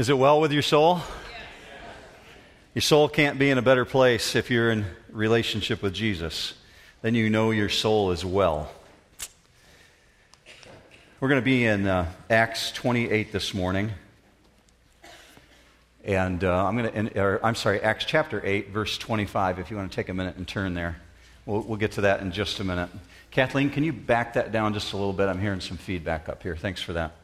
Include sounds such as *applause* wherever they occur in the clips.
Is it well with your soul? Your soul can't be in a better place if you're in relationship with Jesus. Then you know your soul is well. We're going to be in uh, Acts 28 this morning. And uh, I'm going to, or, I'm sorry, Acts chapter 8, verse 25, if you want to take a minute and turn there. We'll, we'll get to that in just a minute. Kathleen, can you back that down just a little bit? I'm hearing some feedback up here. Thanks for that.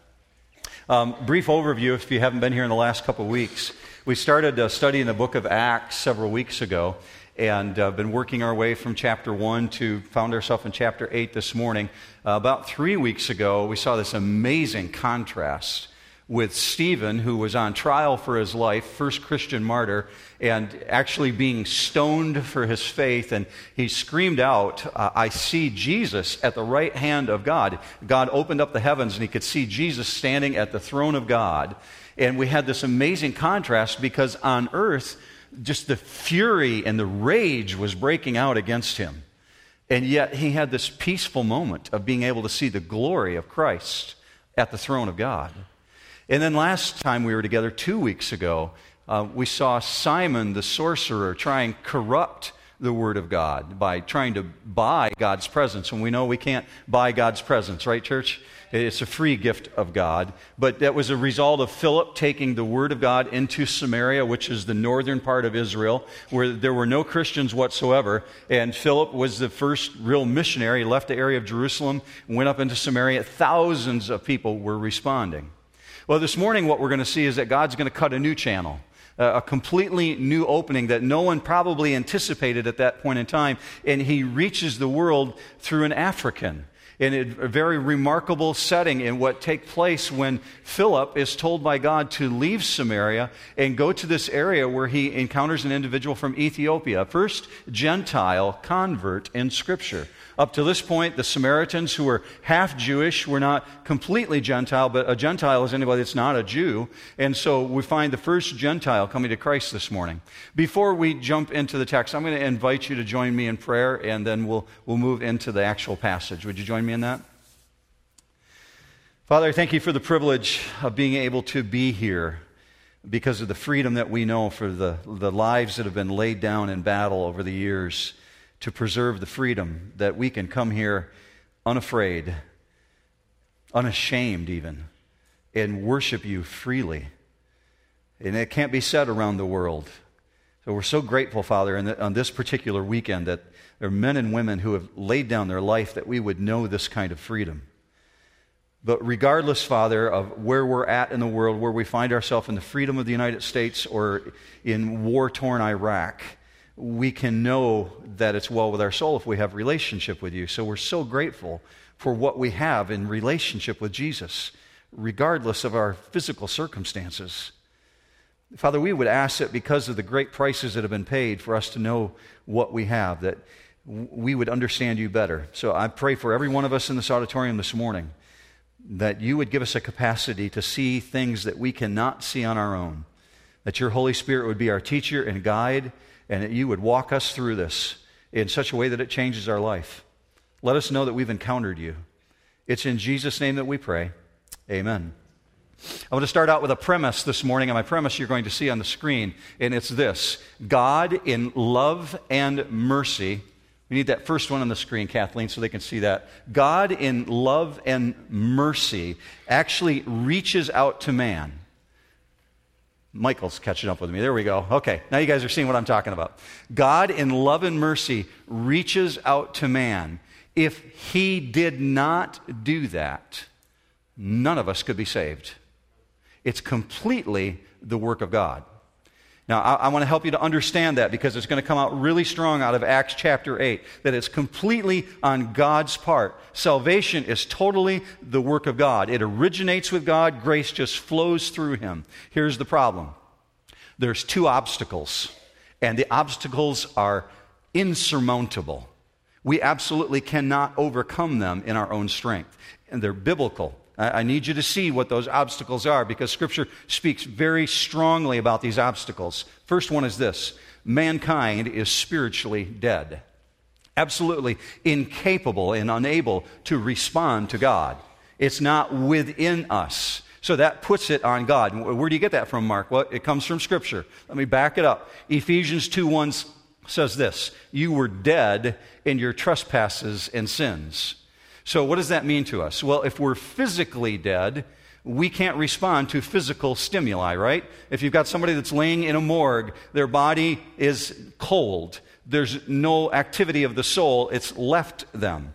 Um, brief overview if you haven't been here in the last couple of weeks. We started uh, studying the book of Acts several weeks ago and uh, been working our way from chapter 1 to found ourselves in chapter 8 this morning. Uh, about three weeks ago, we saw this amazing contrast with Stephen, who was on trial for his life, first Christian martyr, and actually being stoned for his faith. And he screamed out, I see Jesus at the right hand of God. God opened up the heavens, and he could see Jesus standing at the throne of God. And we had this amazing contrast because on earth, just the fury and the rage was breaking out against him. And yet he had this peaceful moment of being able to see the glory of Christ at the throne of God. And then last time we were together, two weeks ago, uh, we saw Simon the sorcerer try and corrupt the Word of God by trying to buy God's presence. And we know we can't buy God's presence, right, church? It's a free gift of God. But that was a result of Philip taking the Word of God into Samaria, which is the northern part of Israel, where there were no Christians whatsoever. And Philip was the first real missionary, he left the area of Jerusalem, went up into Samaria. Thousands of people were responding. Well, this morning, what we're going to see is that God's going to cut a new channel, a completely new opening that no one probably anticipated at that point in time. And He reaches the world through an African in a very remarkable setting in what takes place when Philip is told by God to leave Samaria and go to this area where he encounters an individual from Ethiopia, first Gentile convert in Scripture. Up to this point, the Samaritans, who were half Jewish, were not completely Gentile, but a Gentile is anybody that's not a Jew. And so we find the first Gentile coming to Christ this morning. Before we jump into the text, I'm going to invite you to join me in prayer, and then we'll, we'll move into the actual passage. Would you join me in that? Father, I thank you for the privilege of being able to be here because of the freedom that we know for the, the lives that have been laid down in battle over the years to preserve the freedom that we can come here unafraid, unashamed even, and worship you freely. And it can't be said around the world. So we're so grateful, Father, the, on this particular weekend that there are men and women who have laid down their life that we would know this kind of freedom. But regardless, Father, of where we're at in the world, where we find ourselves in the freedom of the United States or in war torn Iraq, we can know that it's well with our soul if we have relationship with you. So we're so grateful for what we have in relationship with Jesus, regardless of our physical circumstances. Father, we would ask that because of the great prices that have been paid for us to know what we have, that we would understand you better. So I pray for every one of us in this auditorium this morning that you would give us a capacity to see things that we cannot see on our own, that your Holy Spirit would be our teacher and guide and that you would walk us through this in such a way that it changes our life. Let us know that we've encountered you. It's in Jesus' name that we pray. Amen. I want to start out with a premise this morning, and my premise you're going to see on the screen, and it's this God in love and mercy. We need that first one on the screen, Kathleen, so they can see that. God in love and mercy actually reaches out to man. Michael's catching up with me. There we go. Okay, now you guys are seeing what I'm talking about. God, in love and mercy, reaches out to man. If he did not do that, none of us could be saved. It's completely the work of God. Now, I, I want to help you to understand that because it's going to come out really strong out of Acts chapter 8 that it's completely on God's part. Salvation is totally the work of God. It originates with God, grace just flows through Him. Here's the problem there's two obstacles, and the obstacles are insurmountable. We absolutely cannot overcome them in our own strength, and they're biblical. I need you to see what those obstacles are because Scripture speaks very strongly about these obstacles. First one is this mankind is spiritually dead, absolutely incapable and unable to respond to God. It's not within us. So that puts it on God. Where do you get that from, Mark? Well, it comes from Scripture. Let me back it up. Ephesians 2 1 says this You were dead in your trespasses and sins. So, what does that mean to us? Well, if we're physically dead, we can't respond to physical stimuli, right? If you've got somebody that's laying in a morgue, their body is cold, there's no activity of the soul, it's left them.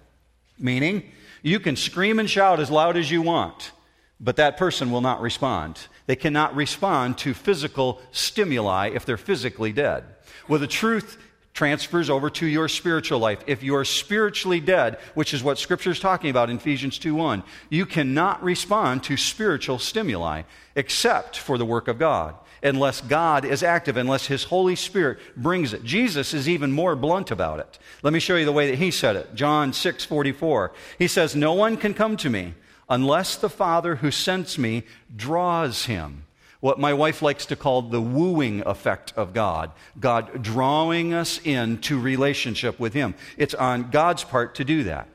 Meaning, you can scream and shout as loud as you want, but that person will not respond. They cannot respond to physical stimuli if they're physically dead. Well, the truth transfers over to your spiritual life. If you are spiritually dead, which is what scripture is talking about in Ephesians 2:1, you cannot respond to spiritual stimuli except for the work of God. Unless God is active, unless His Holy Spirit brings it. Jesus is even more blunt about it. Let me show you the way that He said it. John 6 44. He says, No one can come to me unless the Father who sends me draws him what my wife likes to call the wooing effect of God. God drawing us into relationship with Him. It's on God's part to do that.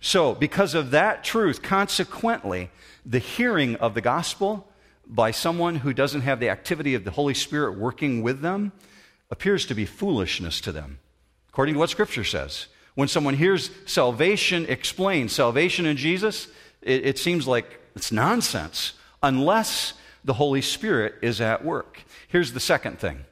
So, because of that truth, consequently, the hearing of the gospel by someone who doesn't have the activity of the Holy Spirit working with them appears to be foolishness to them, according to what Scripture says. When someone hears salvation explained, salvation in Jesus, it, it seems like it's nonsense unless the Holy Spirit is at work. Here's the second thing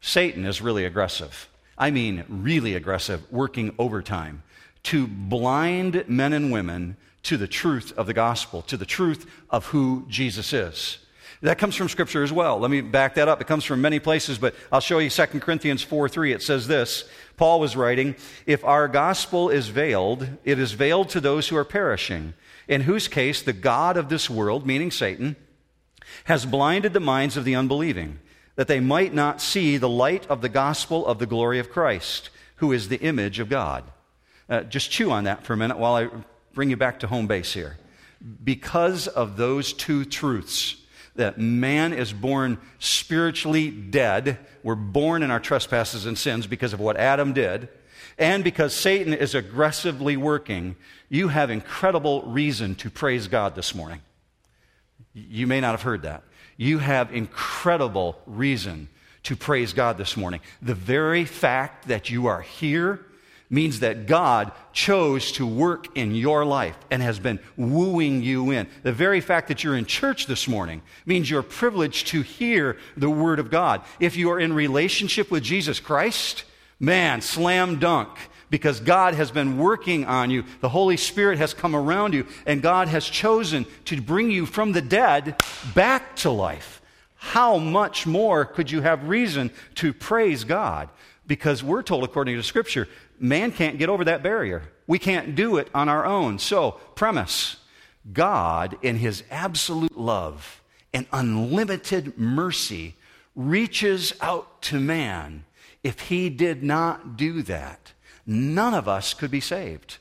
Satan is really aggressive. I mean, really aggressive, working overtime to blind men and women to the truth of the gospel, to the truth of who Jesus is. That comes from Scripture as well. Let me back that up. It comes from many places, but I'll show you 2 Corinthians 4 3. It says this Paul was writing, If our gospel is veiled, it is veiled to those who are perishing, in whose case the God of this world, meaning Satan, has blinded the minds of the unbelieving, that they might not see the light of the gospel of the glory of Christ, who is the image of God. Uh, just chew on that for a minute while I bring you back to home base here. Because of those two truths, that man is born spiritually dead, we're born in our trespasses and sins because of what Adam did, and because Satan is aggressively working, you have incredible reason to praise God this morning. You may not have heard that. You have incredible reason to praise God this morning. The very fact that you are here means that God chose to work in your life and has been wooing you in. The very fact that you're in church this morning means you're privileged to hear the Word of God. If you are in relationship with Jesus Christ, man, slam dunk because God has been working on you. The Holy Spirit has come around you, and God has chosen to bring you from the dead back to life. How much more could you have reason to praise God? Because we're told, according to Scripture, man can't get over that barrier. We can't do it on our own. So, premise God, in his absolute love and unlimited mercy, reaches out to man. If he did not do that, none of us could be saved.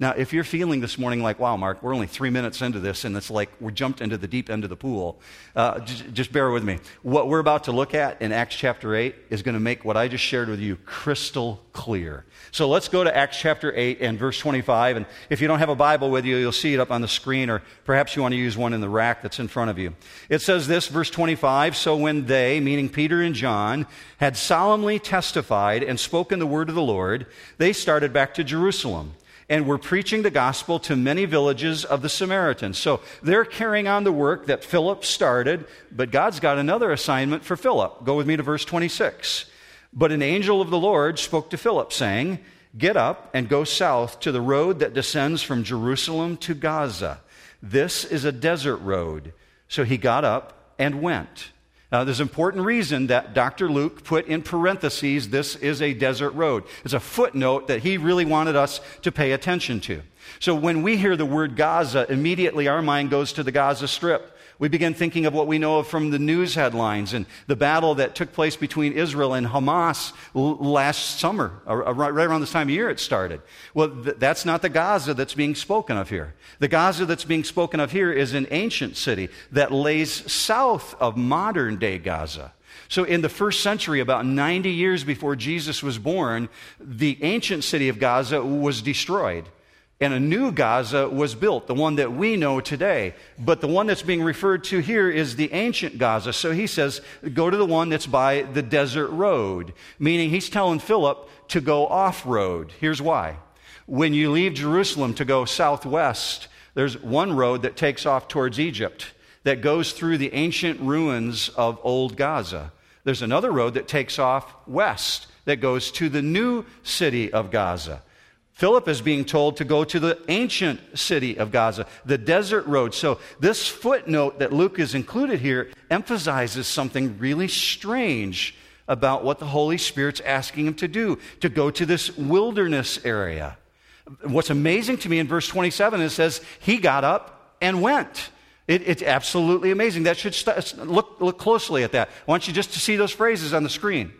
Now, if you're feeling this morning like, wow, Mark, we're only three minutes into this and it's like we jumped into the deep end of the pool, uh, just, just bear with me. What we're about to look at in Acts chapter 8 is going to make what I just shared with you crystal clear. So let's go to Acts chapter 8 and verse 25. And if you don't have a Bible with you, you'll see it up on the screen, or perhaps you want to use one in the rack that's in front of you. It says this, verse 25 So when they, meaning Peter and John, had solemnly testified and spoken the word of the Lord, they started back to Jerusalem and were preaching the gospel to many villages of the Samaritans. So they're carrying on the work that Philip started, but God's got another assignment for Philip. Go with me to verse 26. But an angel of the Lord spoke to Philip, saying, Get up and go south to the road that descends from Jerusalem to Gaza. This is a desert road. So he got up and went. Now, there's an important reason that Dr. Luke put in parentheses this is a desert road. It's a footnote that he really wanted us to pay attention to. So when we hear the word Gaza, immediately our mind goes to the Gaza Strip. We begin thinking of what we know of from the news headlines and the battle that took place between Israel and Hamas last summer, right around this time of year it started. Well, that's not the Gaza that's being spoken of here. The Gaza that's being spoken of here is an ancient city that lays south of modern day Gaza. So, in the first century, about 90 years before Jesus was born, the ancient city of Gaza was destroyed. And a new Gaza was built, the one that we know today. But the one that's being referred to here is the ancient Gaza. So he says, go to the one that's by the desert road, meaning he's telling Philip to go off road. Here's why. When you leave Jerusalem to go southwest, there's one road that takes off towards Egypt that goes through the ancient ruins of old Gaza. There's another road that takes off west that goes to the new city of Gaza. Philip is being told to go to the ancient city of Gaza, the desert road. So, this footnote that Luke has included here emphasizes something really strange about what the Holy Spirit's asking him to do to go to this wilderness area. What's amazing to me in verse 27 it says, He got up and went. It, it's absolutely amazing. That should st- look, look closely at that. I want you just to see those phrases on the screen.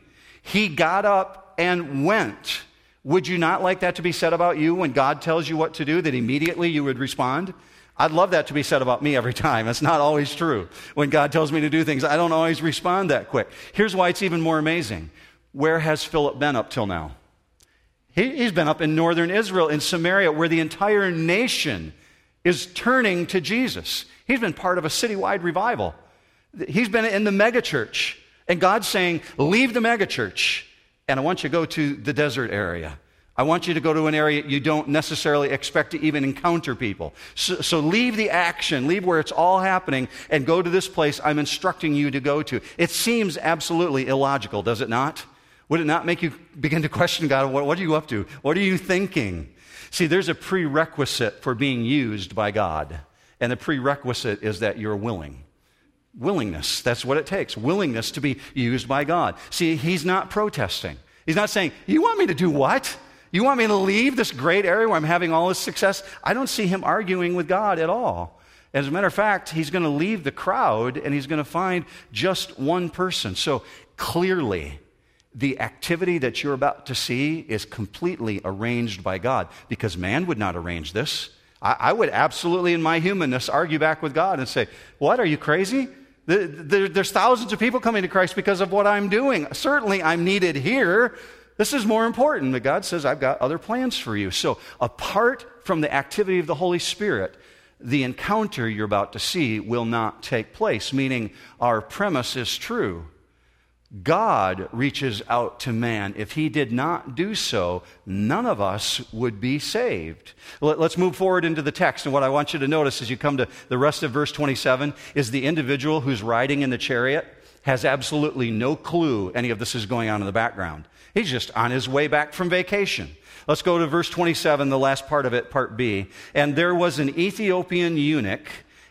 He got up and went. Would you not like that to be said about you when God tells you what to do, that immediately you would respond? I'd love that to be said about me every time. It's not always true. When God tells me to do things, I don't always respond that quick. Here's why it's even more amazing. Where has Philip been up till now? He, has been up in northern Israel, in Samaria, where the entire nation is turning to Jesus. He's been part of a citywide revival. He's been in the megachurch. And God's saying, Leave the megachurch and I want you to go to the desert area. I want you to go to an area you don't necessarily expect to even encounter people. So, so, leave the action, leave where it's all happening, and go to this place I'm instructing you to go to. It seems absolutely illogical, does it not? Would it not make you begin to question God? What, what are you up to? What are you thinking? See, there's a prerequisite for being used by God, and the prerequisite is that you're willing. Willingness. That's what it takes. Willingness to be used by God. See, he's not protesting. He's not saying, You want me to do what? You want me to leave this great area where I'm having all this success? I don't see him arguing with God at all. As a matter of fact, he's going to leave the crowd and he's going to find just one person. So clearly, the activity that you're about to see is completely arranged by God because man would not arrange this. I, I would absolutely, in my humanness, argue back with God and say, What? Are you crazy? There's thousands of people coming to Christ because of what I'm doing. Certainly, I'm needed here. This is more important. But God says, I've got other plans for you. So, apart from the activity of the Holy Spirit, the encounter you're about to see will not take place, meaning our premise is true. God reaches out to man. If he did not do so, none of us would be saved. Let, us move forward into the text. And what I want you to notice as you come to the rest of verse 27 is the individual who's riding in the chariot has absolutely no clue any of this is going on in the background. He's just on his way back from vacation. Let's go to verse 27, the last part of it, part B. And there was an Ethiopian eunuch,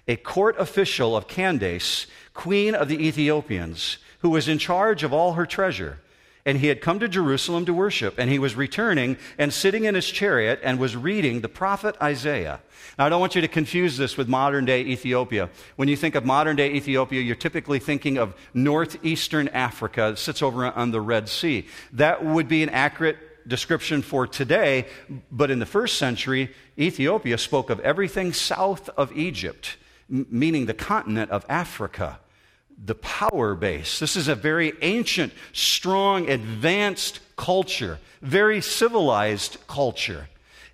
a court official of Candace, queen of the Ethiopians who was in charge of all her treasure. And he had come to Jerusalem to worship, and he was returning and sitting in his chariot and was reading the prophet Isaiah. Now, I don't want you to confuse this with modern day Ethiopia. When you think of modern day Ethiopia, you're typically thinking of northeastern Africa that sits over on the Red Sea. That would be an accurate description for today, but in the first century, Ethiopia spoke of everything south of Egypt, meaning the continent of Africa the power base. This is a very ancient, strong, advanced culture, very civilized culture.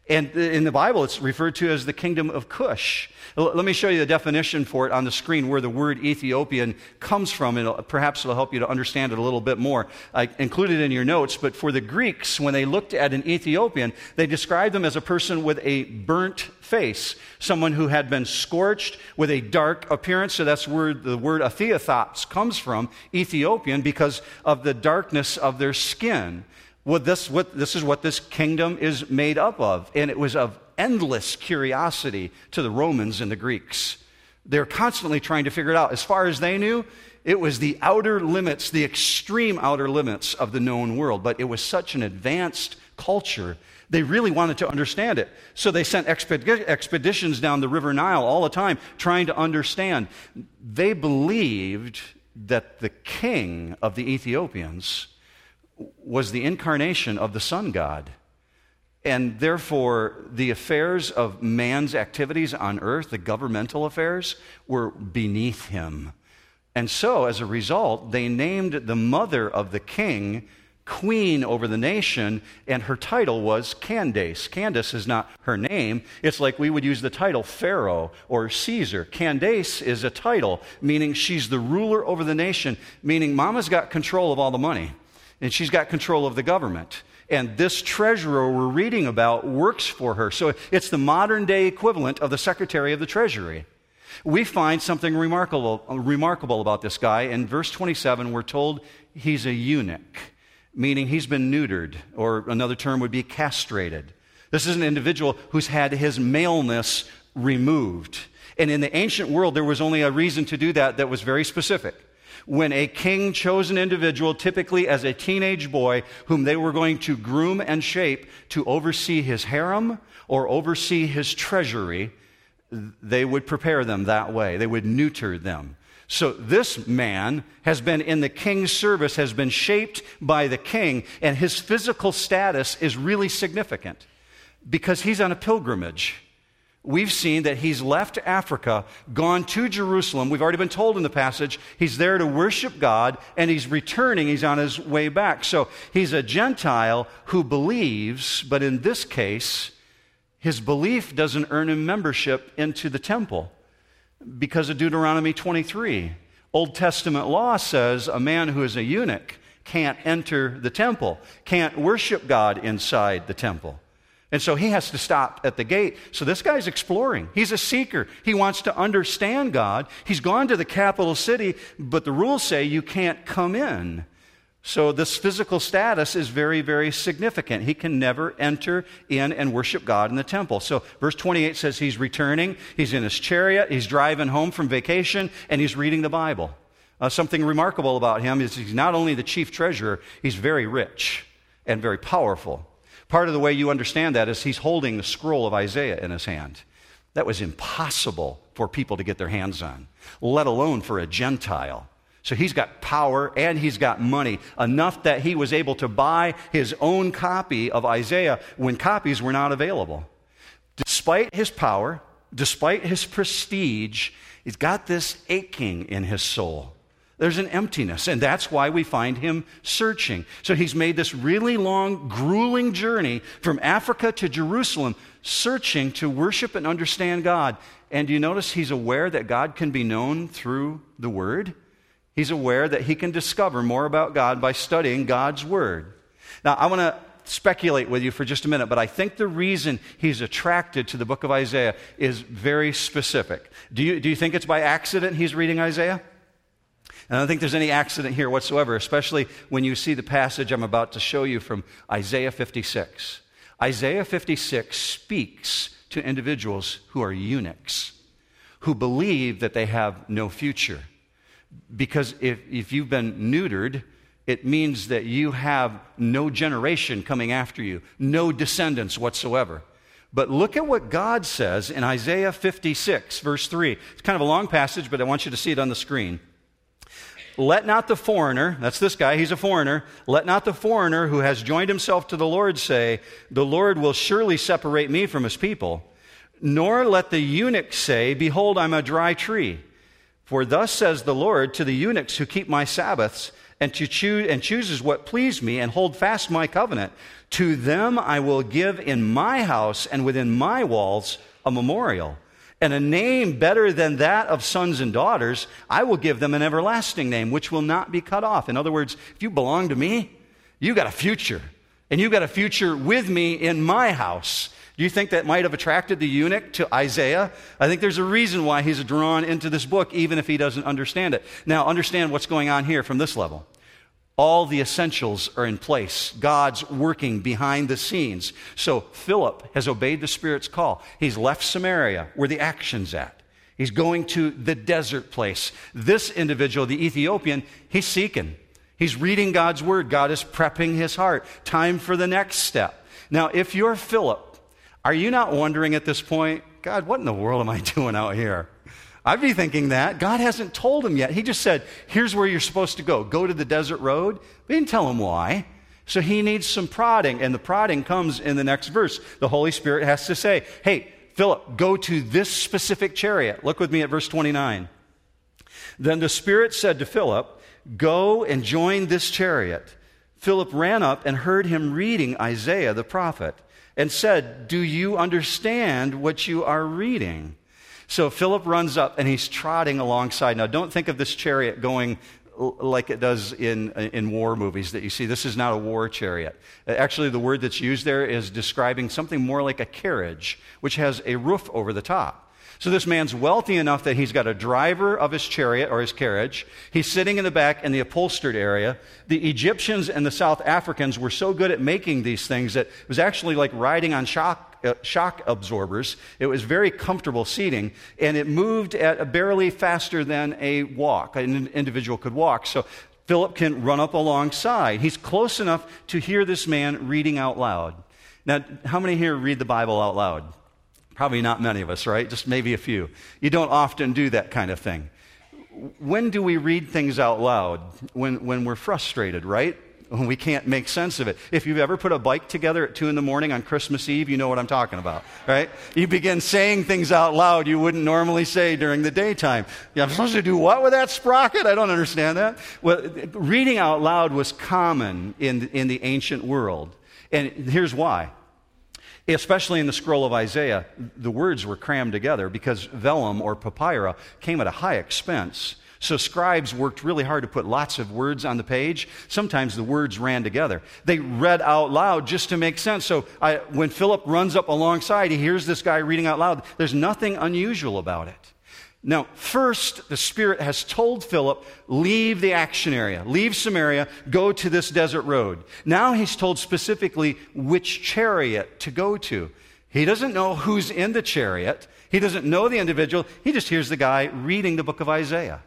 And in the Bible, it's referred to as the kingdom of Cush. Let me show you the definition for it on the screen where the word Ethiopian comes from, and perhaps it'll help you to understand it a little bit more. I included it in your notes, but for the Greeks, when they looked at an Ethiopian, they described them as a person with a burnt face, someone who had been scorched with a dark appearance. So that's where the word Atheothos comes from, Ethiopian, because of the darkness of their skin. This, what, this is what this kingdom is made up of. And it was of endless curiosity to the Romans and the Greeks. They're constantly trying to figure it out. As far as they knew, it was the outer limits, the extreme outer limits of the known world. But it was such an advanced culture, they really wanted to understand it. So they sent expeditions down the River Nile all the time trying to understand. They believed that the king of the Ethiopians was the incarnation of the sun god. And therefore, the affairs of man's activities on earth, the governmental affairs, were beneath him. And so, as a result, they named the mother of the king queen over the nation, and her title was Candace. Candace is not her name. It's like we would use the title Pharaoh or Caesar. Candace is a title, meaning she's the ruler over the nation, meaning mama's got control of all the money, and she's got control of the government. And this treasurer we're reading about works for her. So it's the modern day equivalent of the Secretary of the Treasury. We find something remarkable, remarkable about this guy. In verse 27, we're told he's a eunuch meaning he's been neutered, or another term would be castrated. This is an individual who's had his maleness removed. And in the ancient world, there was only a reason to do that that was very specific. When a king chose an individual, typically as a teenage boy, whom they were going to groom and shape to oversee his harem or oversee his treasury, they would prepare them that way. They would neuter them. So this man has been in the king's service, has been shaped by the king, and his physical status is really significant because he's on a pilgrimage. We've seen that he's left Africa, gone to Jerusalem. We've already been told in the passage he's there to worship God, and he's returning. He's on his way back. So he's a Gentile who believes, but in this case, his belief doesn't earn him membership into the temple because of Deuteronomy 23. Old Testament law says a man who is a eunuch can't enter the temple, can't worship God inside the temple. And so he has to stop at the gate. So this guy's exploring. He's a seeker. He wants to understand God. He's gone to the capital city, but the rules say you can't come in. So, this physical status is very, very significant. He can never enter in and worship God in the temple. So, verse 28 says he's returning, he's in his chariot, he's driving home from vacation, and he's reading the Bible. Uh, something remarkable about him is he's not only the chief treasurer, he's very rich and very powerful. Part of the way you understand that is he's holding the scroll of Isaiah in his hand. That was impossible for people to get their hands on, let alone for a Gentile. So he's got power and he's got money, enough that he was able to buy his own copy of Isaiah when copies were not available. Despite his power, despite his prestige, he's got this aching in his soul. There's an emptiness, and that's why we find him searching. So he's made this really long, grueling journey from Africa to Jerusalem, searching to worship and understand God. And do you notice he's aware that God can be known through the Word? He's aware that he can discover more about God by studying God's Word. Now, I want to speculate with you for just a minute, but I think the reason he's attracted to the book of Isaiah is very specific. Do you, do you think it's by accident he's reading Isaiah? I don't think there's any accident here whatsoever, especially when you see the passage I'm about to show you from Isaiah 56. Isaiah 56 speaks to individuals who are eunuchs, who believe that they have no future because if, if you've been neutered, it means that you have no generation coming after you, no descendants whatsoever. But look at what God says in Isaiah 56, verse 3. It's kind of a long passage, but I want you to see it on the screen. Let not the foreigner, that's this guy, he's a foreigner, let not the foreigner who has joined himself to the Lord say, The Lord will surely separate me from his people. Nor let the eunuch say, Behold, I'm a dry tree. For thus says the Lord to the eunuchs who keep my Sabbaths and to choose and chooses what please me and hold fast my covenant. To them I will give in my house and within my walls a memorial. And a name better than that of sons and daughters, I will give them an everlasting name, which will not be cut off. In other words, if you belong to me, you got a future. And you got a future with me in my house. Do you think that might have attracted the eunuch to Isaiah? I think there's a reason why he's drawn into this book, even if he doesn't understand it. Now, understand what's going on here from this level. All the essentials are in place. God's working behind the scenes. So Philip has obeyed the Spirit's call. He's left Samaria, where the action's at. He's going to the desert place. This individual, the Ethiopian, he's seeking. He's reading God's word. God is prepping his heart. Time for the next step. Now, if you're Philip, are you not wondering at this point, God, what in the world am I *laughs* doing out here? I'd be thinking that. God hasn't told him yet. He just said, here's where you're supposed to go. Go to the desert road. We didn't tell him why. So he needs some prodding, and the prodding comes in the next verse. The Holy Spirit has to say, hey, Philip, go to this specific chariot. Look with me at verse 29. Then the Spirit said to Philip, Go and join this chariot. Philip ran up and heard him reading Isaiah the prophet and said, Do you understand what you are reading? So Philip runs up and he's trotting alongside. Now, don't think of this chariot going like it does in, in war movies that you see. This is not a war chariot. Actually, the word that's used there is describing something more like a carriage, which has a roof over the top. So this man's wealthy enough that he's got a driver of his chariot or his carriage. He's sitting in the back in the upholstered area. The Egyptians and the South Africans were so good at making these things that it was actually like riding on shock, uh, shock absorbers. It was very comfortable seating, and it moved at barely faster than a walk. An individual could walk. So Philip can run up alongside. He's close enough to hear this man reading out loud. Now, how many here read the Bible out loud? Probably not many of us, right? Just maybe a few. You don't often do that kind of thing. When do we read things out loud? When, when we're frustrated, right? When we can't make sense of it. If you've ever put a bike together at 2 in the morning on Christmas Eve, you know what I'm talking about, right? You begin saying things out loud you wouldn't normally say during the daytime. Yeah, I'm supposed to do what with that sprocket? I don't understand that. Well, reading out loud was common in, in the ancient world. And here's why Especially in the scroll of Isaiah, the words were crammed together because vellum or papyrus came at a high expense. So scribes worked really hard to put lots of words on the page. Sometimes the words ran together. They read out loud just to make sense. So I, when Philip runs up alongside, he hears this guy reading out loud. There's nothing unusual about it. Now, first, the Spirit has told Philip, leave the action area, leave Samaria, go to this desert road. Now he's told specifically which chariot to go to. He doesn't know who's in the chariot. He doesn't know the individual. He just hears the guy reading the book of Isaiah.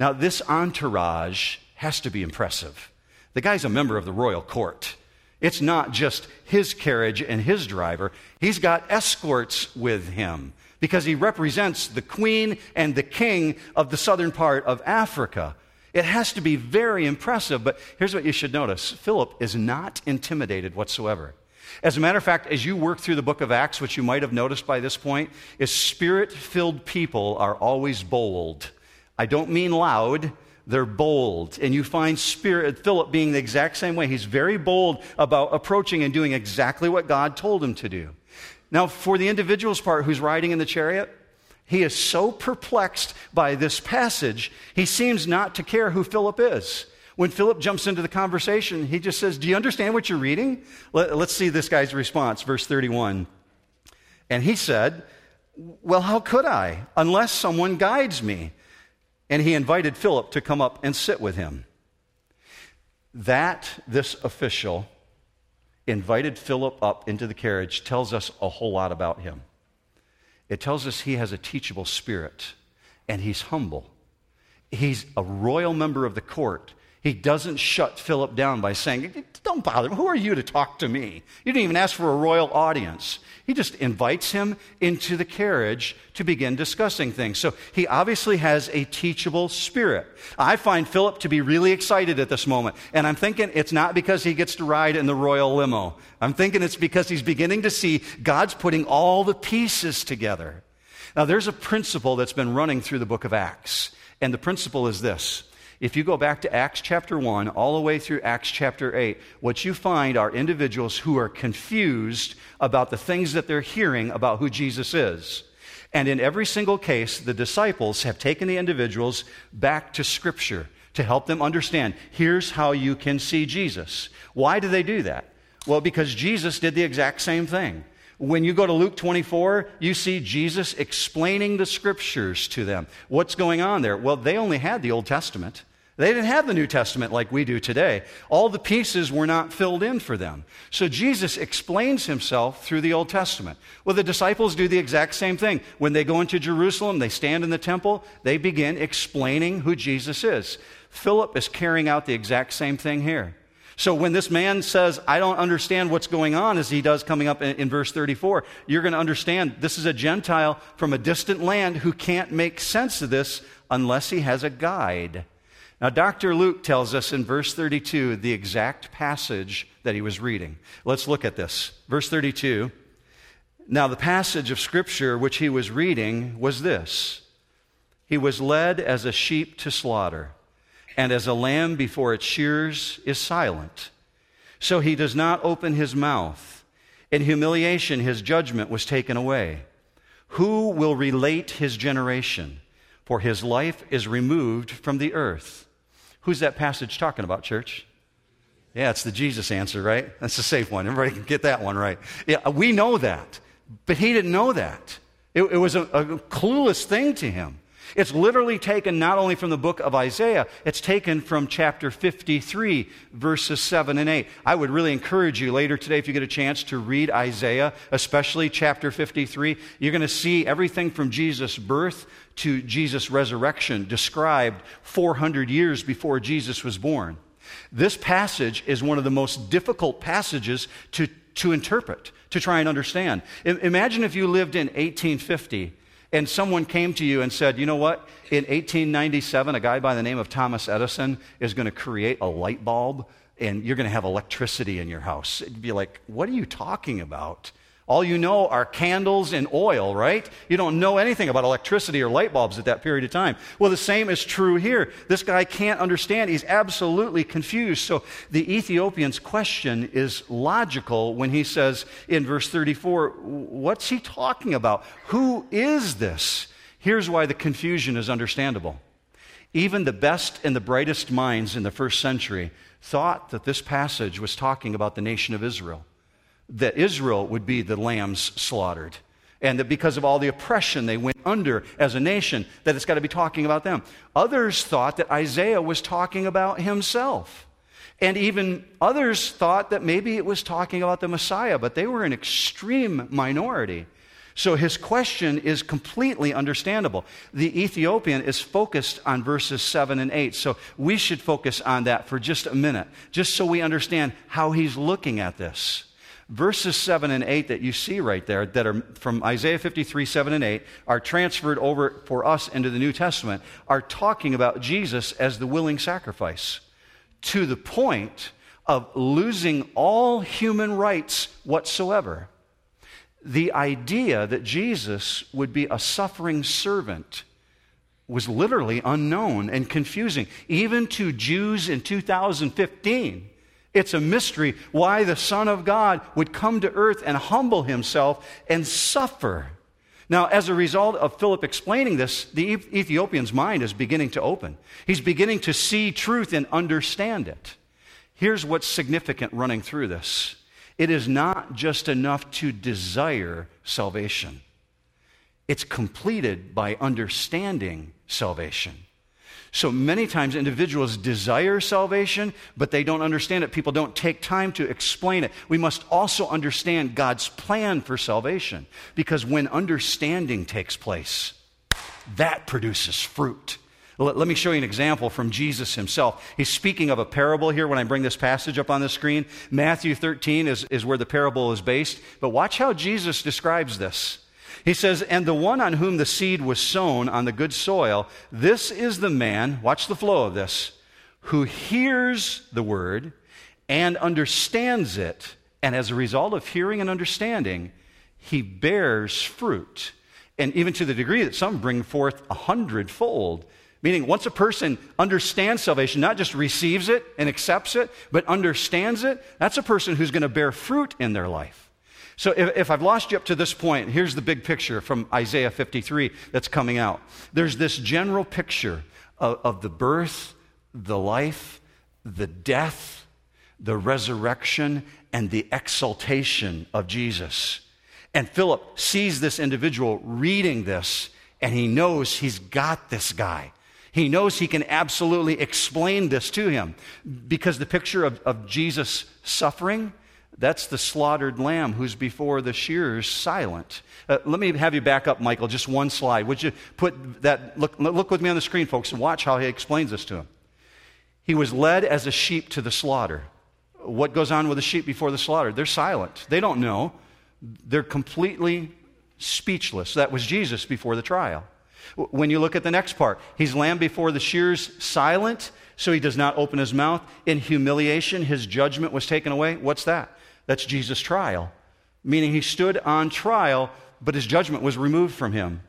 Now, this entourage has to be impressive. The guy's a member of the royal court. It's not just his carriage and his driver, he's got escorts with him because he represents the queen and the king of the southern part of Africa. It has to be very impressive, but here's what you should notice Philip is not intimidated whatsoever. As a matter of fact, as you work through the book of Acts, which you might have noticed by this point, is spirit filled people are always bold. I don't mean loud, they're bold. And you find Spirit Philip being the exact same way. He's very bold about approaching and doing exactly what God told him to do. Now, for the individual's part who's riding in the chariot, he is so perplexed by this passage, he seems not to care who Philip is. When Philip jumps into the conversation, he just says, Do you understand what you're reading? Let, us see this guy's response, verse 31. And he said, Well, how could I, unless someone guides me? And he invited Philip to come up and sit with him. That, this official, invited Philip up into the carriage tells us a whole lot about him. It tells us he has a teachable spirit and he's humble. He's a royal member of the court he doesn't shut Philip down by saying, Don't bother him. Who are you to talk to me? You didn't even ask for a royal audience. He just invites him into the carriage to begin discussing things. So he obviously has a teachable spirit. I find Philip to be really excited at this moment. And I'm thinking it's not because he gets to ride in the royal limo. I'm thinking it's because he's beginning to see God's putting all the pieces together. Now, there's a principle that's been running through the book of Acts. And the principle is this if you go back to Acts chapter 1 all the way through Acts chapter 8, what you find are individuals who are confused about the things that they're hearing about who Jesus is. And in every single case, the disciples have taken the individuals back to Scripture to help them understand here's how you can see Jesus. Why do they do that? Well, because Jesus did the exact same thing. When you go to Luke 24, you see Jesus explaining the scriptures to them. What's going on there? Well, they only had the Old Testament. They didn't have the New Testament like we do today. All the pieces were not filled in for them. So Jesus explains himself through the Old Testament. Well, the disciples do the exact same thing. When they go into Jerusalem, they stand in the temple, they begin explaining who Jesus is. Philip is carrying out the exact same thing here. So when this man says, I don't understand what's going on, as he does coming up in, in verse 34, you're going to understand this is a Gentile from a distant land who can't make sense of this unless he has a guide. Now, Dr. Luke tells us in verse 32 the exact passage that he was reading. Let's look at this. Verse 32. Now, the passage of Scripture which he was reading was this He was led as a sheep to slaughter, and as a lamb before its shears is silent, so he does not open his mouth. In humiliation, his judgment was taken away. Who will relate his generation? For his life is removed from the earth. Who's that passage talking about, church? Yeah, it's the Jesus answer, right? That's the safe one. Everybody can get that one right. Yeah, we know that. But he didn't know that. It, it was a, a clueless thing to him. It's literally taken not only from the book of Isaiah, it's taken from chapter 53, verses 7 and 8. I would really encourage you later today, if you get a chance, to read Isaiah, especially chapter 53. You're going to see everything from Jesus' birth to Jesus' resurrection described 400 years before Jesus was born. This passage is one of the most difficult passages to, to interpret, to try and understand. Imagine if you lived in 1850 and someone came to you and said, you know what? In 1897, a guy by the name of Thomas Edison is going to create a light bulb and you're going to have electricity in your house. It'd be like, what are you talking about? All you know are candles and oil, right? You don't know anything about electricity or light bulbs at that period of time. Well, the same is true here. This guy can't understand. He's absolutely confused. So the Ethiopian's question is logical when he says in verse 34, What's he talking about? Who is this? Here's why the confusion is understandable. Even the best and the brightest minds in the first century thought that this passage was talking about the nation of Israel that Israel would be the lambs slaughtered. And that because of all the oppression they went under as a nation, that it's got to be talking about them. Others thought that Isaiah was talking about himself. And even others thought that maybe it was talking about the Messiah, but they were an extreme minority. So his question is completely understandable. The Ethiopian is focused on verses 7 and 8. So we should focus on that for just a minute, just so we understand how he's looking at this verses 7 and 8 that you see right there, that are from Isaiah 53, 7 and 8, are transferred over for us into the New Testament, are talking about Jesus as the willing sacrifice to the point of losing all human rights whatsoever. The idea that Jesus would be a suffering servant was literally unknown and confusing, even to Jews in 2015. It's a mystery why the Son of God would come to earth and humble himself and suffer. Now, as a result of Philip explaining this, the Ethiopian's mind is beginning to open. He's beginning to see truth and understand it. Here's what's significant running through this it is not just enough to desire salvation, it's completed by understanding salvation. So many times individuals desire salvation, but they don't understand it. People don't take time to explain it. We must also understand God's plan for salvation because when understanding takes place, that produces fruit. Let, me show you an example from Jesus himself. He's speaking of a parable here when I bring this passage up on the screen. Matthew 13 is, is where the parable is based. But watch how Jesus describes this. He says, And the one on whom the seed was sown on the good soil, this is the man, watch the flow of this, who hears the word and understands it. And as a result of hearing and understanding, he bears fruit. And even to the degree that some bring forth a hundredfold. Meaning, once a person understands salvation, not just receives it and accepts it, but understands it, that's a person who's going to bear fruit in their life. So if, if, I've lost you up to this point, here's the big picture from Isaiah 53 that's coming out. There's this general picture of, of the birth, the life, the death, the resurrection, and the exaltation of Jesus. And Philip sees this individual reading this, and he knows he's got this guy. He knows he can absolutely explain this to him because the picture of, of Jesus suffering that's the slaughtered lamb who's before the shearers silent. Uh, let me have you back up, Michael, just one slide. Would you put that, look, look with me on the screen, folks, and watch how he explains this to him. He was led as a sheep to the slaughter. What goes on with the sheep before the slaughter? They're silent. They don't know. They're completely speechless. That was Jesus before the trial. When you look at the next part, he's lamb before the shears, silent, so he does not open his mouth. In humiliation, his judgment was taken away. What's that? That's Jesus' trial, meaning he stood on trial, but his judgment was removed from him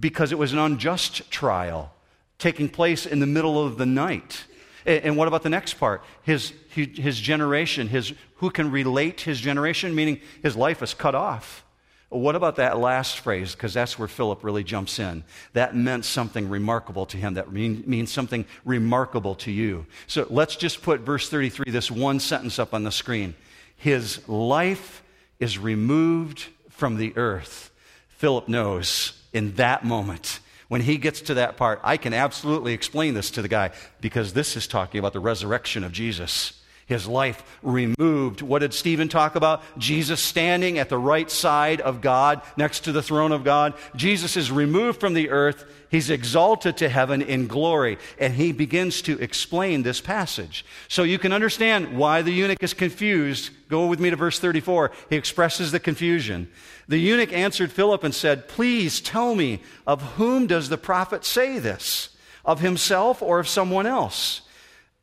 because it was an unjust trial taking place in the middle of the night. And what about the next part? His, his generation, his, who can relate his generation, meaning his life is cut off. What about that last phrase? Because that's where Philip really jumps in. That meant something remarkable to him. That mean, means something remarkable to you. So let's just put verse 33, this one sentence up on the screen. His life is removed from the earth. Philip knows in that moment, when he gets to that part, I can absolutely explain this to the guy because this is talking about the resurrection of Jesus his life removed. What did Stephen talk about? Jesus standing at the right side of God, next to the throne of God. Jesus is removed from the earth. He's exalted to heaven in glory. And he begins to explain this passage. So you can understand why the eunuch is confused. Go with me to verse 34. He expresses the confusion. The eunuch answered Philip and said, Please tell me, of whom does the prophet say this? Of himself or of someone else?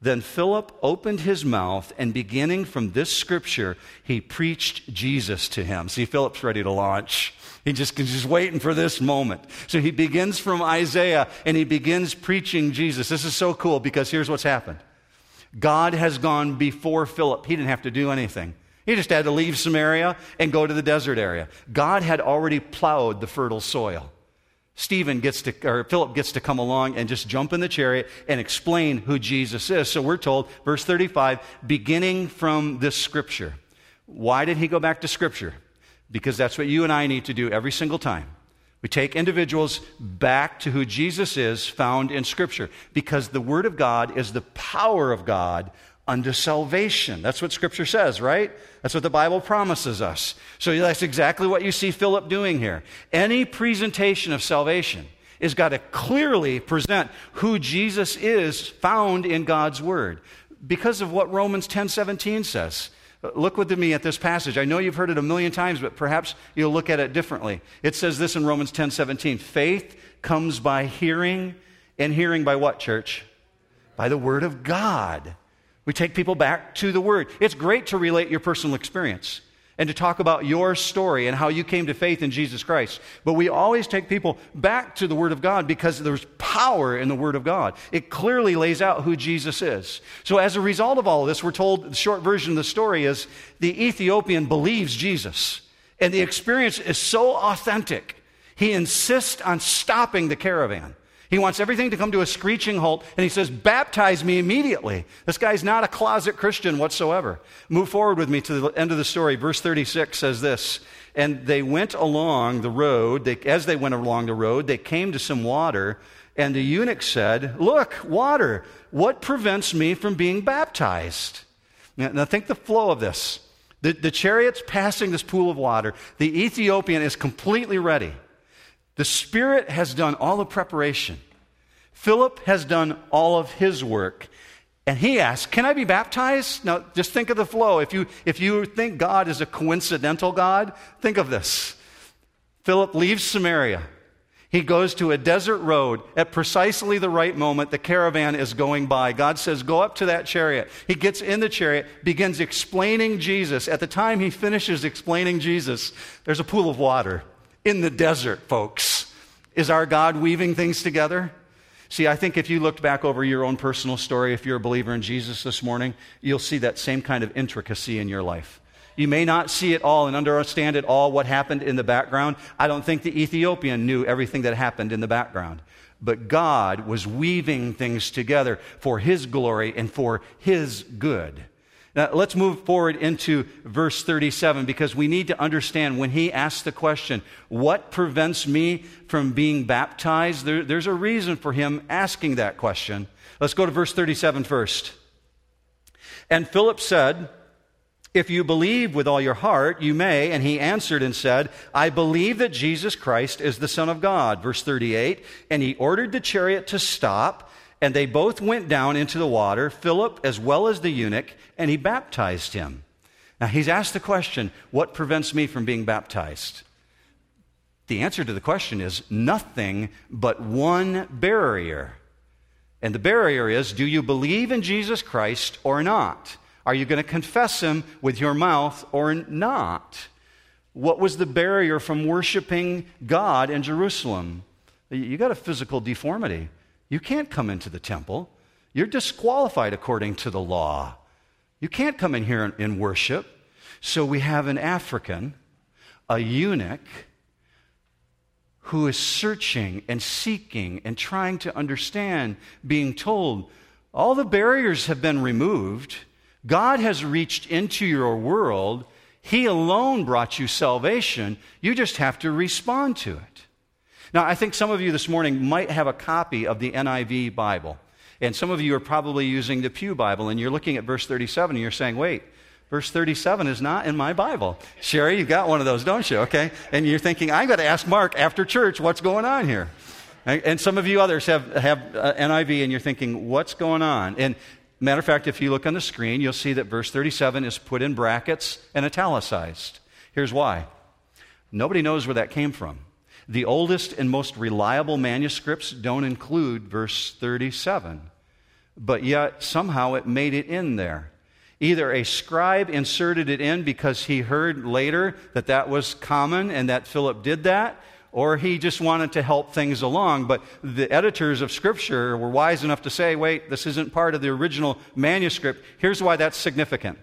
Then Philip opened his mouth, and beginning from this scripture, he preached Jesus to him. See, Philip's ready to launch. He just, he's just waiting for this moment. So he begins from Isaiah and he begins preaching Jesus. This is so cool because here's what's happened God has gone before Philip. He didn't have to do anything. He just had to leave Samaria and go to the desert area. God had already plowed the fertile soil. Stephen gets to, or Philip gets to come along and just jump in the chariot and explain who Jesus is. So we're told, verse 35, beginning from this scripture. Why did he go back to scripture? Because that's what you and I need to do every single time. We take individuals back to who Jesus is found in scripture because the word of God is the power of God unto salvation. That's what Scripture says, right? That's what the Bible promises us. So that's exactly what you see Philip doing here. Any presentation of salvation is got to clearly present who Jesus is found in God's Word because of what Romans 10 17 says. Look with me at this passage. I know you've heard it a million times, but perhaps you'll look at it differently. It says this in Romans 10 17 Faith comes by hearing, and hearing by what, church? By the Word of God. We take people back to the Word. It's great to relate your personal experience and to talk about your story and how you came to faith in Jesus Christ. But we always take people back to the Word of God because there's power in the Word of God. It clearly lays out who Jesus is. So, as a result of all of this, we're told the short version of the story is the Ethiopian believes Jesus. And the experience is so authentic, he insists on stopping the caravan. He wants everything to come to a screeching halt, and he says, Baptize me immediately. This guy's not a closet Christian whatsoever. Move forward with me to the end of the story. Verse 36 says this And they went along the road. They, as they went along the road, they came to some water, and the eunuch said, Look, water, what prevents me from being baptized? Now, now think the flow of this. The, the chariot's passing this pool of water. The Ethiopian is completely ready. The Spirit has done all the preparation. Philip has done all of his work. And he asks, Can I be baptized? Now, just think of the flow. If you, if you think God is a coincidental God, think of this. Philip leaves Samaria. He goes to a desert road at precisely the right moment. The caravan is going by. God says, Go up to that chariot. He gets in the chariot, begins explaining Jesus. At the time he finishes explaining Jesus, there's a pool of water in the desert, folks. Is our God weaving things together? See, I think if you looked back over your own personal story, if you're a believer in Jesus this morning, you'll see that same kind of intricacy in your life. You may not see it all and understand it all what happened in the background. I don't think the Ethiopian knew everything that happened in the background. But God was weaving things together for His glory and for His good. Now, let's move forward into verse 37 because we need to understand when he asks the question, What prevents me from being baptized? There, there's a reason for him asking that question. Let's go to verse 37 first. And Philip said, If you believe with all your heart, you may. And he answered and said, I believe that Jesus Christ is the Son of God. Verse 38. And he ordered the chariot to stop. And they both went down into the water, Philip as well as the eunuch, and he baptized him. Now he's asked the question, What prevents me from being baptized? The answer to the question is nothing but one barrier. And the barrier is do you believe in Jesus Christ or not? Are you going to confess him with your mouth or not? What was the barrier from worshiping God in Jerusalem? You got a physical deformity. You can't come into the temple. You're disqualified according to the law. You can't come in here and, and worship. So we have an African, a eunuch, who is searching and seeking and trying to understand, being told, all the barriers have been removed. God has reached into your world. He alone brought you salvation. You just have to respond to it. Now, I think some of you this morning might have a copy of the NIV Bible. And some of you are probably using the Pew Bible, and you're looking at verse 37 and you're saying, wait, Verse 37 is not in my Bible. Sherry, you've got one of those, don't you? Okay. And you're thinking, I've got to ask Mark after church what's going on here. And some of you others have, have uh, NIV and you're thinking, what's going on? And matter of fact, if you look on the screen, you'll see that verse 37 is put in brackets and italicized. Here's why nobody knows where that came from. The oldest and most reliable manuscripts don't include verse 37, but yet somehow it made it in there. Either a scribe inserted it in because he heard later that that was common and that Philip did that, or he just wanted to help things along. But the editors of Scripture were wise enough to say, wait, this isn't part of the original manuscript. Here's why that's significant.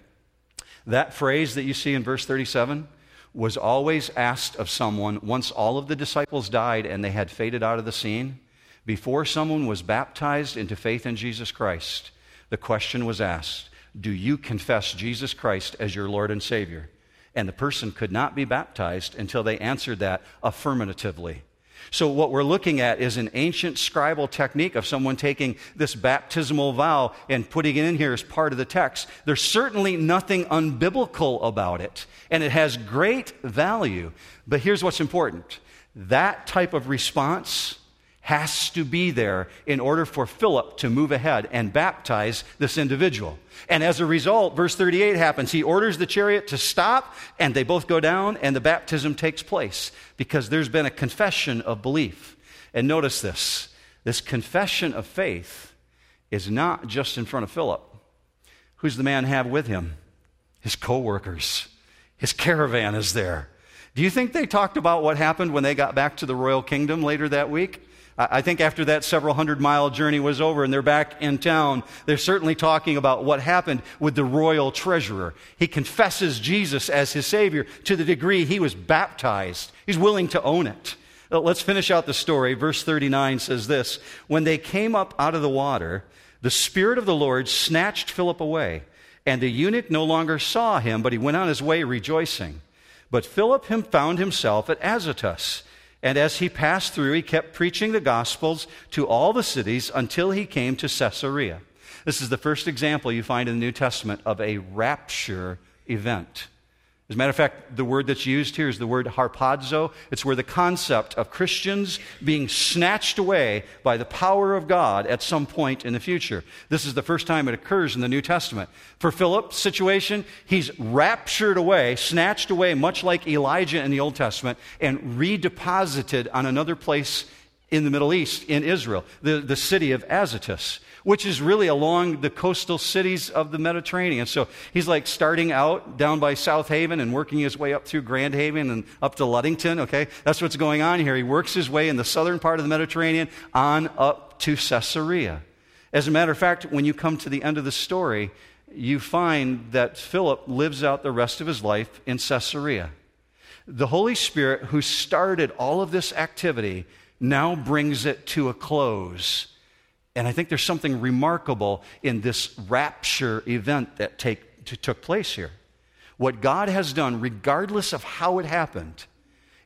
That phrase that you see in verse 37 was always asked of someone once all of the disciples died and they had faded out of the scene. Before someone was baptized into faith in Jesus Christ, the question was asked do you confess Jesus Christ as your Lord and Savior? And the person could not be baptized until they answered that affirmatively. So, what we're looking at is an ancient scribal technique of someone taking this baptismal vow and putting it in here as part of the text. There's certainly nothing unbiblical about it, and it has great value. But here's what's important that type of response has to be there in order for Philip to move ahead and baptize this individual. And as a result, verse 38 happens. He orders the chariot to stop, and they both go down, and the baptism takes place because there's been a confession of belief. And notice this this confession of faith is not just in front of Philip. Who's the man have with him? His co workers. His caravan is there. Do you think they talked about what happened when they got back to the royal kingdom later that week? I think after that several hundred mile journey was over and they're back in town, they're certainly talking about what happened with the royal treasurer. He confesses Jesus as his Savior to the degree he was baptized. He's willing to own it. Uh, let's finish out the story. Verse 39 says this When they came up out of the water, the Spirit of the Lord snatched Philip away, and the eunuch no longer saw him, but he went on his way rejoicing. But Philip him found himself at Azotus and as he passed through, he kept preaching the Gospels to all the cities until he came to Caesarea. This is the first example you find in the New Testament of a rapture event. As a matter of fact, the word that's used here is the word harpazo. It's where the concept of Christians being snatched away by the power of God at some point in the future. This is the first time it occurs in the New Testament. For Philip's situation, he's raptured away, snatched away, much like Elijah in the Old Testament, and redeposited on another place in the Middle East, in Israel, the, the city of Azotus which is really along the coastal cities of the Mediterranean. So he's like starting out down by South Haven and working his way up through Grand Haven and up to Ludington, okay? That's what's going on here. He works his way in the southern part of the Mediterranean on up to Caesarea. As a matter of fact, when you come to the end of the story, you find that Philip lives out the rest of his life in Caesarea. The Holy Spirit, who started all of this activity, now brings it to a close and I think there's something remarkable in this rapture event that take, to, took place here. What God has done, regardless of how it happened,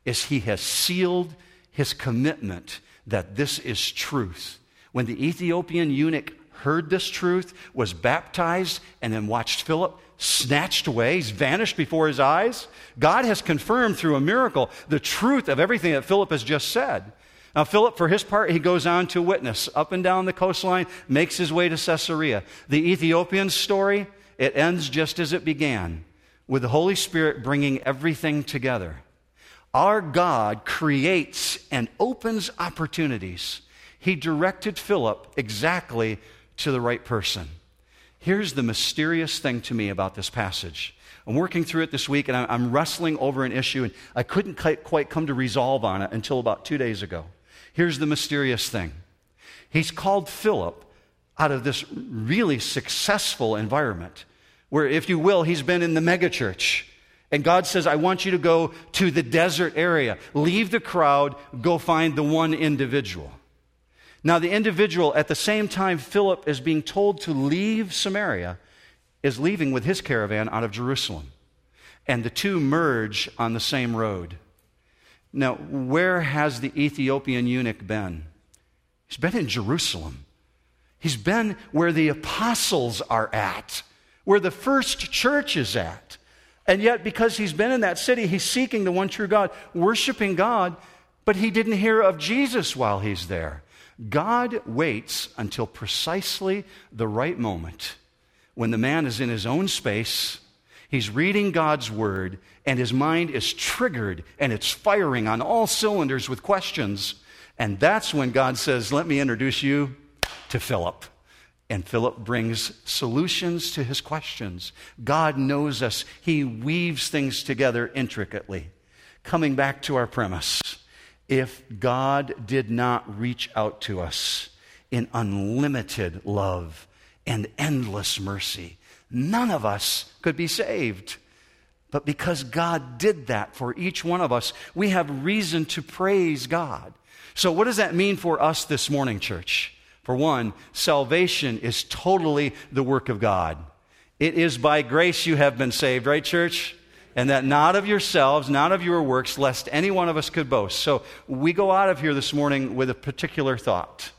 is He has sealed His commitment that this is truth. When the Ethiopian eunuch heard this truth, was baptized, and then watched Philip snatched away, he's vanished before his eyes, God has confirmed through a miracle the truth of everything that Philip has just said. Now, Philip, for his part, he goes on to witness up and down the coastline, makes his way to Caesarea. The Ethiopian story, it ends just as it began, with the Holy Spirit bringing everything together. Our God creates and opens opportunities. He directed Philip exactly to the right person. Here's the mysterious thing to me about this passage. I'm working through it this week and I'm wrestling over an issue, and I couldn't quite come to resolve on it until about two days ago. Here's the mysterious thing He's called Philip out of this really successful environment where, if you will, he's been in the megachurch. And God says, I want you to go to the desert area. Leave the crowd, go find the one individual. Now, the individual, at the same time Philip is being told to leave Samaria, is leaving with his caravan out of Jerusalem. And the two merge on the same road. Now, where has the Ethiopian eunuch been? He's been in Jerusalem. He's been where the apostles are at, where the first church is at. And yet, because he's been in that city, he's seeking the one true God, worshiping God, but he didn't hear of Jesus while he's there. God waits until precisely the right moment when the man is in his own space, he's reading God's word, and his mind is triggered and it's firing on all cylinders with questions. And that's when God says, Let me introduce you to Philip. And Philip brings solutions to his questions. God knows us, he weaves things together intricately. Coming back to our premise if God did not reach out to us in unlimited love and endless mercy, none of us could be saved. But because God did that for each one of us, we have reason to praise God. So, what does that mean for us this morning, church? For one, salvation is totally the work of God. It is by grace you have been saved, right, church? and that not of yourselves, not of your works, lest any one of us could boast. So we go out of here this morning with a particular thought.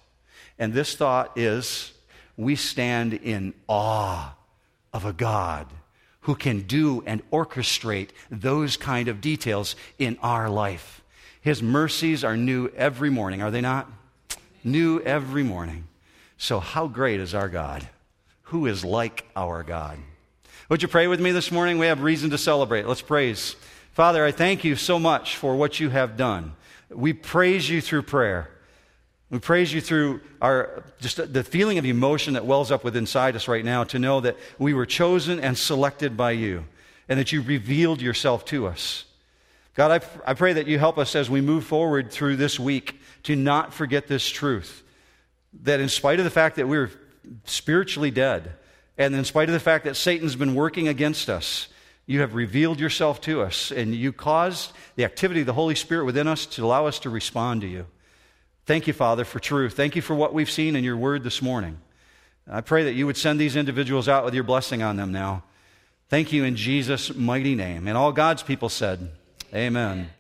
And this thought is we stand in awe of a God who can do and orchestrate those kind of details in our life. His mercies are new every morning, are they not? New every morning. So, how great is our God? Who is like our God? Would you pray with me this morning? We have reason to celebrate. Let's praise. Father, I thank you so much for what you have done. We praise you through prayer. We praise you through our just the feeling of emotion that wells up within inside us right now to know that we were chosen and selected by you and that you revealed yourself to us. God, I, I pray that you help us as we move forward through this week to not forget this truth. That in spite of the fact that we're spiritually dead, and in spite of the fact that Satan's been working against us, you have revealed yourself to us and you caused the activity of the Holy Spirit within us to allow us to respond to you. Thank you, Father, for truth. Thank you for what we've seen in your word this morning. I pray that you would send these individuals out with your blessing on them now. Thank you in Jesus' mighty name. And all God's people said, Amen.